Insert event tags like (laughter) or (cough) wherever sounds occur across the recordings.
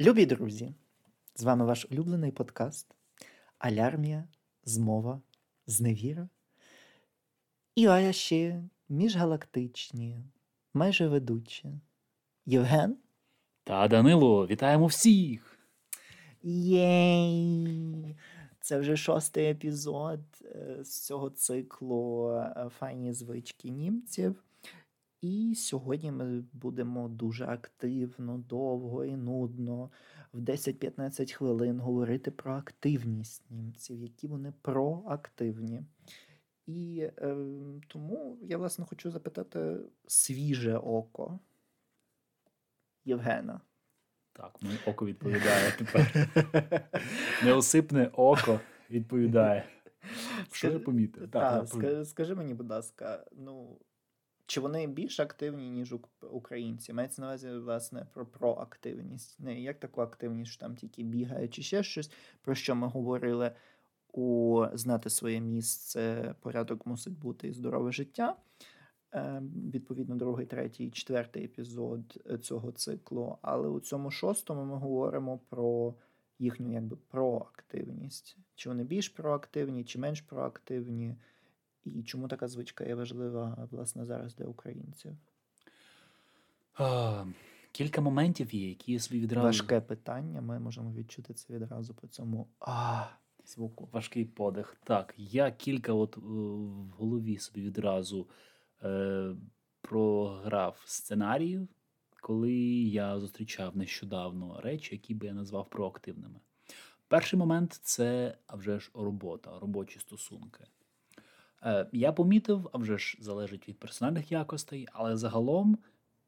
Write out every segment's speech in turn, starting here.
Любі друзі, з вами ваш улюблений подкаст Алярмія, Змова, Зневіра. І а ще міжгалактичні, майже ведучі. Євген. Та Данило, вітаємо всіх! Єй! Це вже шостий епізод е, з цього циклу е, Файні звички німців. І сьогодні ми будемо дуже активно, довго і нудно, в 10-15 хвилин говорити про активність німців, які вони проактивні. І е, тому я, власне, хочу запитати свіже око Євгена. Так, моє око відповідає тепер. Неосипне око відповідає. Що я помітив? Так, скажи мені, будь ласка, ну. Чи вони більш активні, ніж українці? Мається на увазі, власне, про проактивність. Не як таку активність, що там тільки бігають чи ще щось, про що ми говорили у знати своє місце, порядок мусить бути і здорове життя. Е, відповідно, другий, третій четвертий епізод е, цього циклу. Але у цьому шостому ми говоримо про їхню якби проактивність. Чи вони більш проактивні, чи менш проактивні. І чому така звичка є важлива, власне, зараз для українців? А, Кілька моментів є, які я собі відразу. Важке питання. Ми можемо відчути це відразу по цьому а, звуку. Важкий подих. Так, я кілька от е, в голові собі відразу е, програв сценаріїв, коли я зустрічав нещодавно речі, які би я назвав проактивними. Перший момент це а вже ж робота, робочі стосунки. Е, я помітив, а вже ж залежить від персональних якостей, але загалом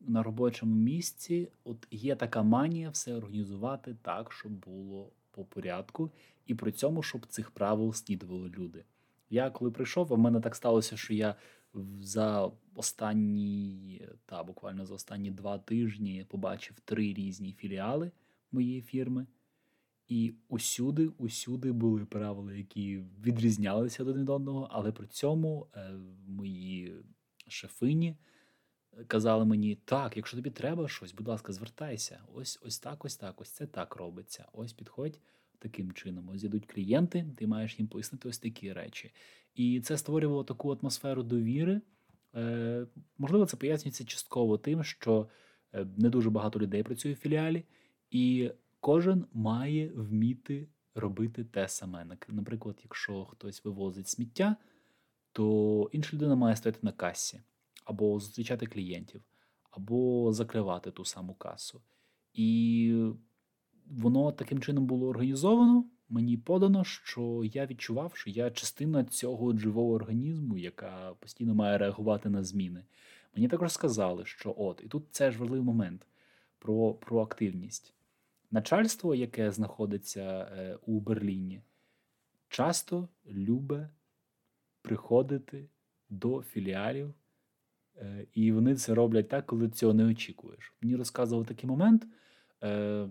на робочому місці от є така манія все організувати так, щоб було по порядку, і при цьому, щоб цих правил слідували люди. Я коли прийшов, у мене так сталося, що я за останні, та буквально за останні два тижні побачив три різні філіали моєї фірми. І усюди, усюди були правила, які відрізнялися один від одного, але при цьому е, мої шефині казали мені: так, якщо тобі треба щось, будь ласка, звертайся. Ось ось так, ось так, ось це так робиться. Ось підходь таким чином. Ось йдуть клієнти, ти маєш їм пояснити ось такі речі. І це створювало таку атмосферу довіри. Е, Можливо, це пояснюється частково тим, що е, не дуже багато людей працює в філіалі. і Кожен має вміти робити те саме. Наприклад, якщо хтось вивозить сміття, то інша людина має стояти на касі, або зустрічати клієнтів, або закривати ту саму касу. І воно таким чином було організовано. Мені подано, що я відчував, що я частина цього живого організму, яка постійно має реагувати на зміни. Мені також сказали, що от, і тут це ж важливий момент про, активність. Начальство, яке знаходиться е, у Берліні, часто любить приходити до філіалів, е, і вони це роблять так, коли цього не очікуєш. Мені розказував такий момент, е,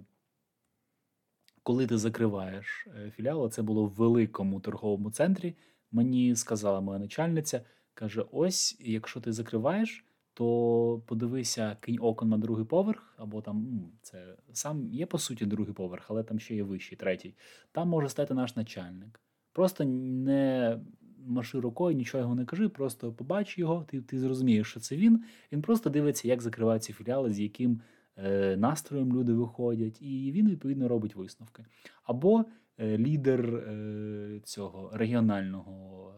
коли ти закриваєш філіал, це було в великому торговому центрі. Мені сказала моя начальниця, каже: ось, якщо ти закриваєш то подивися, кинь окон на другий поверх, або там це сам є по суті другий поверх, але там ще є вищий, третій. Там може стати наш начальник. Просто не маши рукою, нічого його не кажи, просто побач його, ти ти зрозумієш, що це він. Він просто дивиться, як закриваються філіали, з яким е, настроєм люди виходять, і він відповідно робить висновки. Або е, лідер е, цього регіонального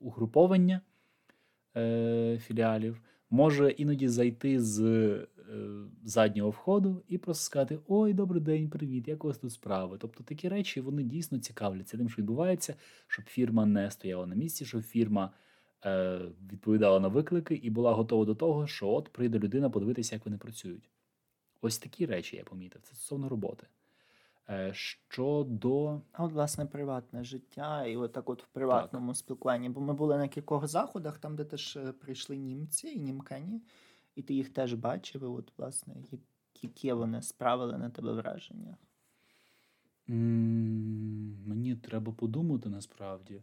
угруповання е, філіалів може іноді зайти з е, заднього входу і просто сказати: Ой, добрий день, привіт, як у вас тут справи? Тобто такі речі вони дійсно цікавляться тим, що відбувається, щоб фірма не стояла на місці, щоб фірма е, відповідала на виклики і була готова до того, що от прийде людина подивитися, як вони працюють. Ось такі речі я помітив. Це стосовно роботи. Е, щодо а от власне приватне життя, і от так от в приватному так. спілкуванні. Бо ми були на кількох заходах, там де теж е, прийшли німці і німкені, і ти їх теж бачив. і От, власне, які вони справили на тебе враження? Мені треба подумати насправді.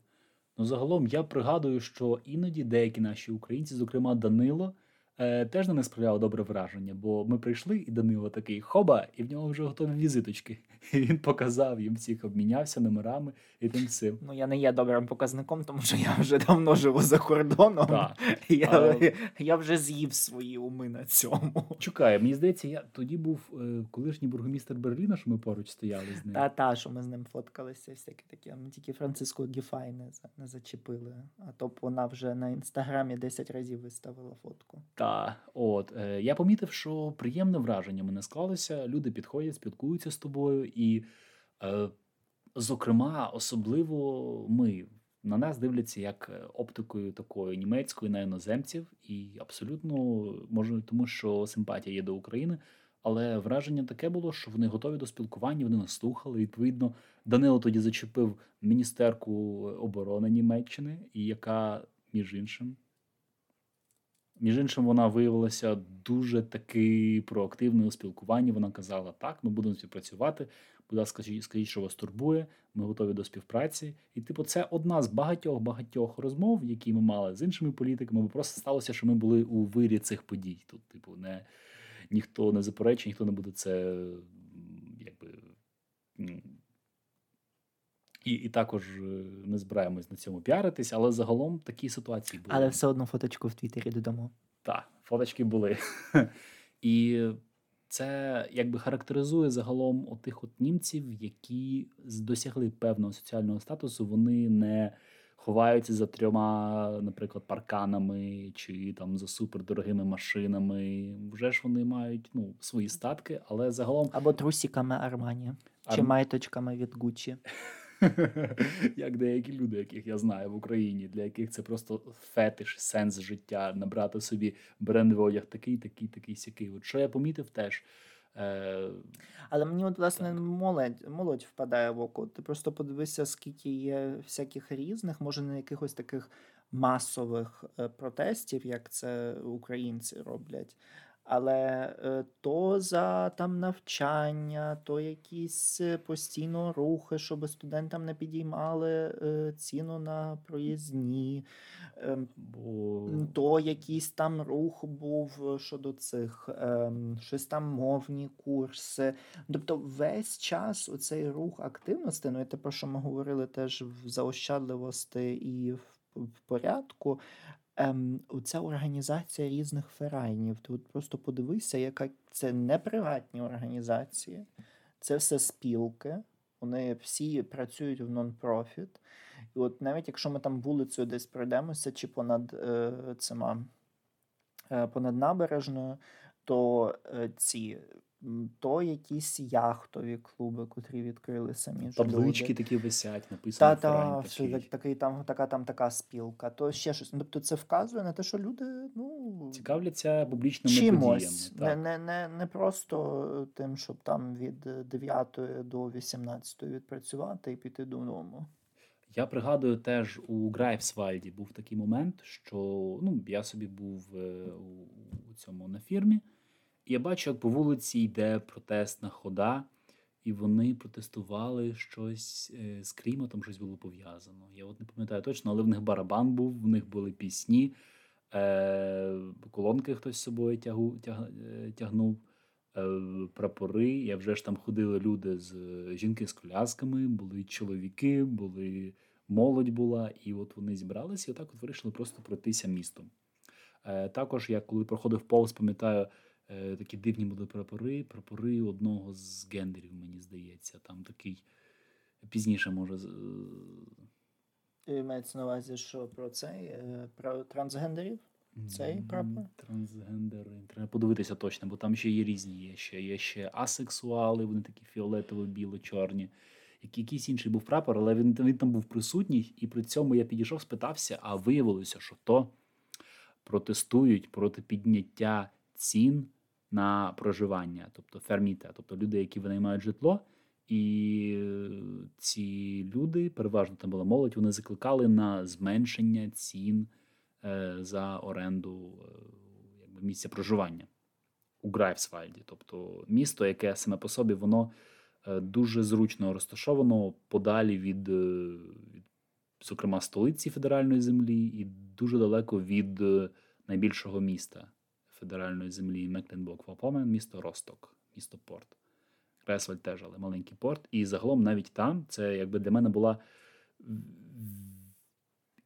Ну, загалом я пригадую, що іноді деякі наші українці, зокрема Данило, е, теж на них справляло добре враження, бо ми прийшли, і Данило такий хоба, і в нього вже готові візиточки. (laughs) І він показав їм всіх, обмінявся номерами і тим всім. Ну, я не є добрим показником, тому що я вже давно живу за кордоном. Так. (laughs) Я, А- я вже з'їв свої уми на цьому. Чекай, мені здається, я тоді був е, колишній бургомістр Берліна, що ми поруч стояли з ним. Та та, що ми з ним фоткалися, всяке таке. Ми тільки Франциску Гіфай не, не зачепили. А то б вона вже на інстаграмі 10 разів виставила фотку. Та от е, я помітив, що приємне враження мене склалося. Люди підходять, спілкуються з тобою, і, е, зокрема, особливо ми на нас дивляться як е, оптикою такою німецькою на іноземців, і абсолютно може, тому що симпатія є до України. Але враження таке було, що вони готові до спілкування, вони нас слухали. Відповідно, Данило тоді зачепив міністерку оборони Німеччини, яка, між іншим, між іншим, вона виявилася дуже таки проактивною у спілкуванні. Вона казала: так, ми будемо співпрацювати. Будь ласка, скажіть, що вас турбує. Ми готові до співпраці. І, типу, це одна з багатьох багатьох розмов, які ми мали з іншими політиками. Бо просто сталося, що ми були у вирі цих подій. Тут, типу, не ніхто не заперечує, ніхто не буде це якби. І, і також не збираємось на цьому піаритись, але загалом такі ситуації були. Але все одно фоточку в Твіттері додамо. Так, фоточки були. І це якби характеризує загалом отих от німців, які досягли певного соціального статусу, вони не ховаються за трьома, наприклад, парканами чи там за супердорогими машинами. Вже ж вони мають ну, свої статки, але загалом Або трусиками Армані, чи Арм- майточками від Гуччі. (laughs) як деякі люди, яких я знаю в Україні, для яких це просто фетиш, сенс життя, набрати собі брендовий одяг такий, такий, такий, сякий. От що я помітив теж. Е, Але мені, от, власне, Так. молодь, молодь впадає в око. Ти просто подивися, скільки є всяких різних, може, не якихось таких масових е, протестів, як це українці роблять. Але е, то за там навчання, то якісь е, постійно рухи, щоб студентам не підіймали е, ціну на проїзні. Ем, бо то якийсь там рух був щодо цих ем, щось там мовні курси. Тобто весь час оцей рух активності, ну і те, про що ми говорили теж в заощадливості і в порядку. Ем, оця організація різних ферайнів. Ти просто подивися, яка це не приватні організації, це все спілки. Вони всі працюють в нон-профіт. І от навіть якщо ми там вулицею десь пройдемося, чи понад е, цима, е, понад набережною, то е, ці. То якісь яхтові клуби, котрі відкрили самі таблички люди. такі висять, написано Та, та, «Франь» такий. так- такий, там, така там така спілка, то ще щось. Ну, Тобто це вказує на те, що люди ну, Цікавляться публічними чимось. подіями. Не, не, не, не просто тим, щоб там від е, 9 до 18 відпрацювати і піти додому. Я пригадую теж у Грайфсвальді був такий момент, що ну, я собі був е, у, у цьому на фірмі, я бачу, як по вулиці йде протестна хода, і вони протестували щось е, з кліматом, щось було пов'язано. Я от не пам'ятаю точно, але в них барабан був, в них були пісні, е, колонки хтось з собою тягу, тяг, е, тягнув. е, Прапори, я вже ж там ходили люди з жінки з колясками, були чоловіки, були молодь була, і от вони зібралися, і отак от вирішили просто пройтися містом. Е, також я коли проходив повз, пам'ятаю, такі дивні були прапори, прапори одного з гендерів, мені здається. Там такий пізніше, може, І мається на увазі, що про цей, е, про трансгендерів? Цей прапор? Трансгендери. Треба подивитися точно, бо там ще є різні. Є ще, є ще асексуали, вони такі фіолетово, біло, чорні. Як якийсь інший був прапор, але він, він там був присутній, і при цьому я підійшов, спитався, а виявилося, що то протестують проти підняття цін на проживання, тобто ферміте, тобто люди, які винаймають житло. І е, ці люди, переважно там була молодь, вони закликали на зменшення цін е, за оренду е, якби, місця проживання у Грайфсвальді. Тобто місто, яке саме по собі, воно дуже зручно розташовано подалі від, від зокрема, столиці федеральної землі, і дуже далеко від найбільшого міста федеральної землі Мекленбург-Vorpommern, місто Росток, місто Порт. Кресваль теж, але маленький порт. І загалом навіть там це якби для мене була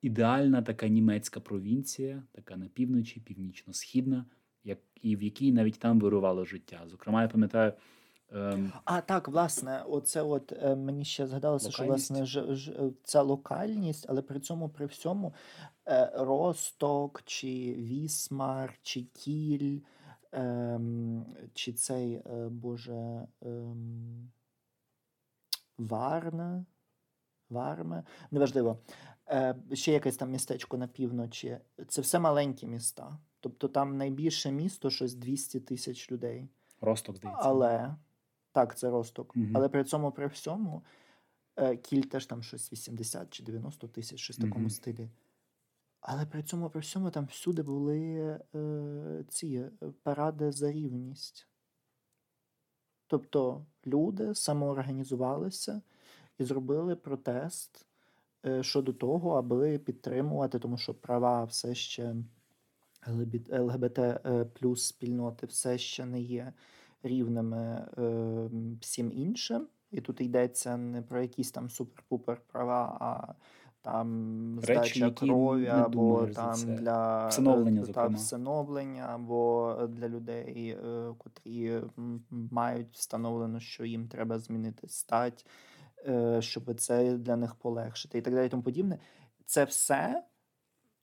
ідеальна така німецька провінція, така на півночі, північно-східна, як, і в якій навіть там вирувало життя. Зокрема, я пам'ятаю. Ем... А так, власне, оце от е, мені ще згадалося, що власне ж, ж е, ця локальність, але при цьому при всьому е, Росток, чи Вісмар, чи Кіль, е, чи цей е, Боже е, Варна, Варме, неважливо. Е, ще якесь там містечко на півночі. Це все маленькі міста. Тобто там найбільше місто щось 200 тисяч людей. Росток, здається. Але так, це Росток. Угу. Але при цьому при всьому е, кіль теж там щось 80 чи 90 тисяч, щось в такому Мгм. стилі. Але при цьому при всьому там всюди були е, ці е, паради за рівність. Тобто люди самоорганізувалися і зробили протест е, щодо того, аби підтримувати, тому що права все ще ЛГБТ е, плюс спільноти все ще не є рівними е, всім іншим. І тут йдеться не про якісь там супер-пупер права, а там Речі, здача які крові, не або там це. для Всиновлення, та, всиновлення, або для людей, е, котрі мають встановлено, що їм треба змінити стать, е, щоб це для них полегшити, і так далі, і тому подібне. Це все.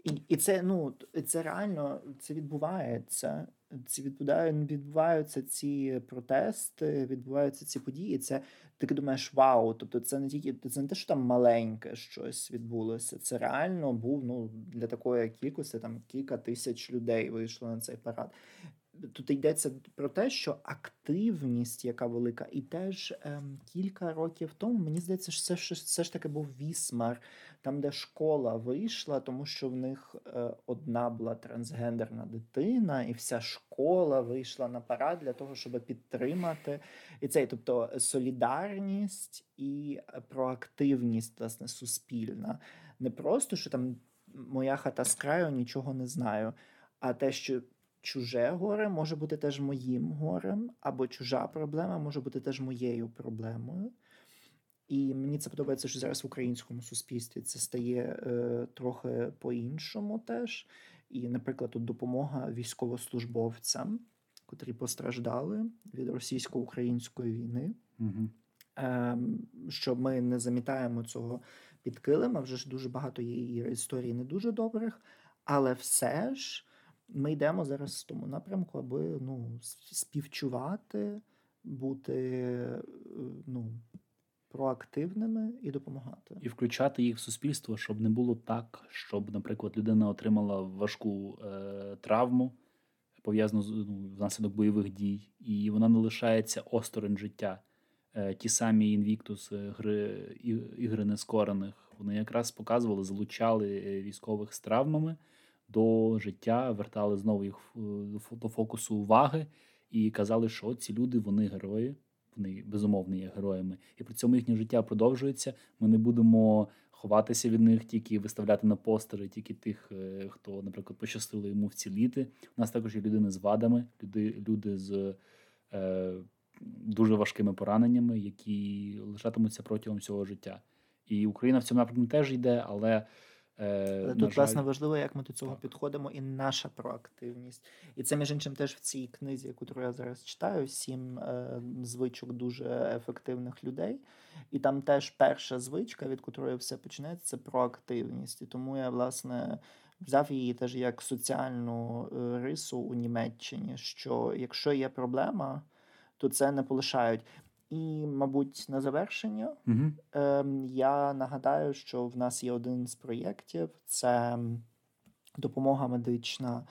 І, і це ну це реально це відбувається. Ці відбуває, відбуваються ці протести, відбуваються ці події. Це ти думаєш, вау! Тобто, це не тільки це не те, що там маленьке щось відбулося. Це реально був ну для такої кількості там кілька тисяч людей вийшло на цей парад. Тут йдеться про те, що активність, яка велика, і теж ем, кілька років тому мені здається, що це все, ж таки був Вісмар, там, де школа вийшла, тому що в них е, одна була трансгендерна дитина, і вся школа вийшла на парад для того, щоб підтримати і цей, тобто солідарність і проактивність, власне, суспільна. Не просто що там моя хата з краю нічого не знаю, а те, що чуже горе може бути теж моїм горем, або чужа проблема може бути теж моєю проблемою. І мені це подобається, що зараз в українському суспільстві це стає е, трохи по-іншому теж. І, наприклад, тут допомога військовослужбовцям, котрі постраждали від російсько-української війни. Угу. Е, що ми не замітаємо цього під килим, а вже ж дуже багато є історій не дуже добрих, але все ж ми йдемо зараз в тому напрямку, аби ну, співчувати, бути ну, проактивними і допомагати. І включати їх в суспільство, щоб не було так, щоб, наприклад, людина отримала важку е, травму, пов'язану з ну, внаслідок бойових дій, і вона не лишається осторонь життя. Е, ті самі інвіктус, гри, ігри нескорених, вони якраз показували, залучали е, військових з травмами до життя, вертали знову їх до фокусу уваги і казали, що ці люди вони герої, вони безумовно є героями, і при цьому їхнє життя продовжується. Ми не будемо ховатися від них, тільки виставляти на постери, тільки тих, е, хто, наприклад, пощастило йому вціліти. У нас також є людини з вадами, люди, люди з е, дуже важкими пораненнями, які лишатимуться протягом всього життя. І Україна в цьому напрямку теж йде, але. Е, Але тут, жаль... власне, важливо, як ми до цього так. підходимо, і наша проактивність. І це, між іншим, теж в цій книзі, яку я зараз читаю, сім е, звичок дуже ефективних людей. І там теж перша звичка, від котрої все починається, це проактивність. І тому я, власне, взяв її теж як соціальну е, рису у Німеччині. Що якщо є проблема, то це не полишають. І, мабуть, на завершення угу. е, я нагадаю, що в нас є один з проєктів: це допомога медична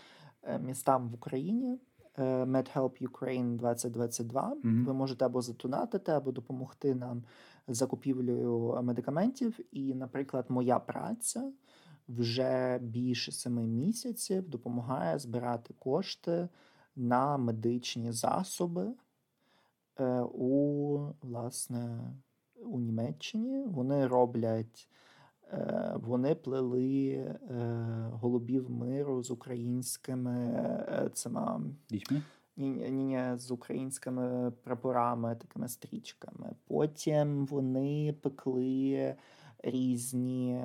містам в Україні. MedHelp Ukraine 2022. Угу. Ви можете або затонатити, або допомогти нам з закупівлею медикаментів. І, наприклад, моя праця вже більше семи місяців допомагає збирати кошти на медичні засоби. Е, у власне у Німеччині. Вони роблять Е, вони плели е, голубів миру з українськими цими Дітьми? ні, ні, з українськими прапорами, такими стрічками. Потім вони пекли різні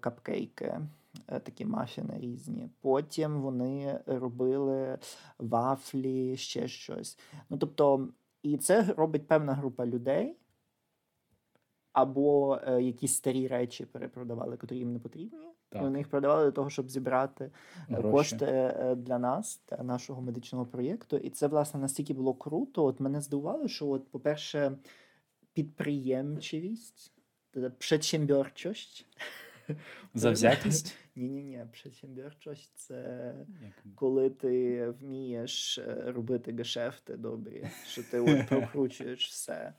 капкейки, такі мафіни різні. Потім вони робили вафлі, ще щось. Ну тобто, і це робить певна група людей. Або е, якісь старі речі перепродавали, котрі їм не потрібні. Так. Вони їх продавали для того, щоб зібрати е, Гроші. кошти е, для нас, для нашого медичного проєкту. І це, власне, настільки було круто. От мене здивувало, що, от, по-перше, підприємчивість, предприємчость. Завзятість? Ні, ні, ні, предприємчость – це коли ти вмієш е, робити гешефти добрі, що ти от (laughs) прокручуєш все.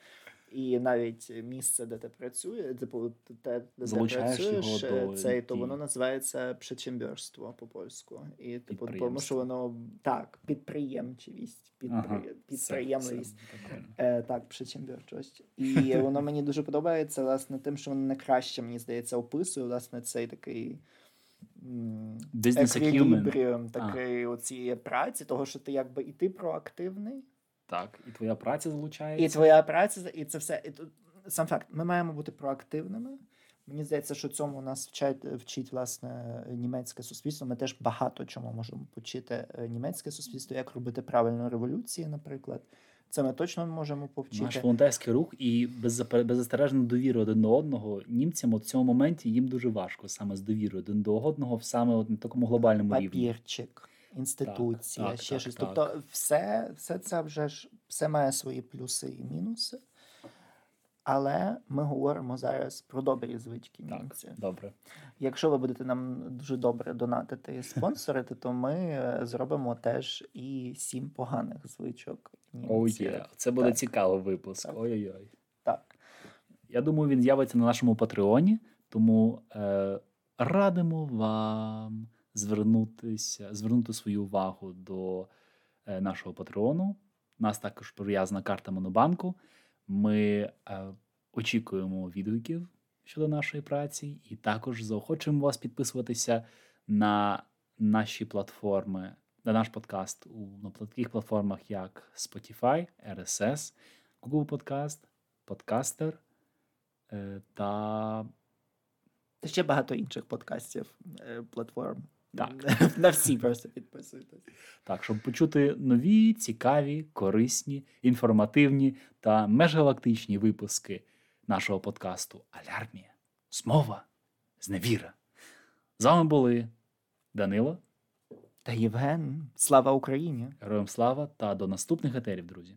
І навіть місце, де ти працюєш, типу, те, де ти Залучаєш його працюєш, до е, цей, то воно називається предприємство по-польську. І типу, тому що воно так, підприємчивість, підпри... Ага, підприємливість. Це, це прикольно. Е, так, предприємчость. І воно мені дуже подобається, власне, тим, що воно найкраще, мені здається, описує власне цей такий. Еквілібріум такий оцієї праці, того, що ти якби і ти проактивний, Так, і твоя праця і твоя праця, і це все. І тут, сам факт, ми маємо бути проактивними. Мені здається, що цьому нас вчать, вчить власне німецьке суспільство. Ми теж багато чому можемо почити е, німецьке суспільство, як робити правильно революції, наприклад. Це ми точно можемо повчити. Наш волонтерський рух і беззастережна довіра один до одного німцям от в цьому моменті їм дуже важко саме з довірою один до одного в саме от на такому глобальному рівні. Папірчик, інституція, так, ще так, щось. так. Тобто, все, все це вже ж все має свої плюси і мінуси. Але ми говоримо зараз про добрі звички Так, добре. Якщо ви будете нам дуже добре донатити і спонсорити, то ми е, зробимо теж і сім поганих звичок. Ой, німців. є. Це буде Так. цікавий випуск. Так. Ой-ой-ой. Так. Я думаю, він з'явиться на нашому Патреоні, тому е, радимо вам звернутися, звернути свою увагу до е, нашого Патреону. Нас також прив'язана карта Монобанку. Ми е, очікуємо відгуків щодо нашої праці, і також заохочуємо вас підписуватися на наші платформи, на наш подкаст у на таких платформах, як Spotify, RSS, Google Podcast, Podcaster е, та Та ще багато інших подкастів, е, платформ. Так. (laughs) На всі просто підписуйтесь. Так, щоб почути нові, цікаві, корисні, інформативні та межгалактичні випуски нашого подкасту Алярмія, Змова, Зневіра. З вами були Данило, Та Євген, слава Україні! Героям Слава та до наступних етерів, друзі.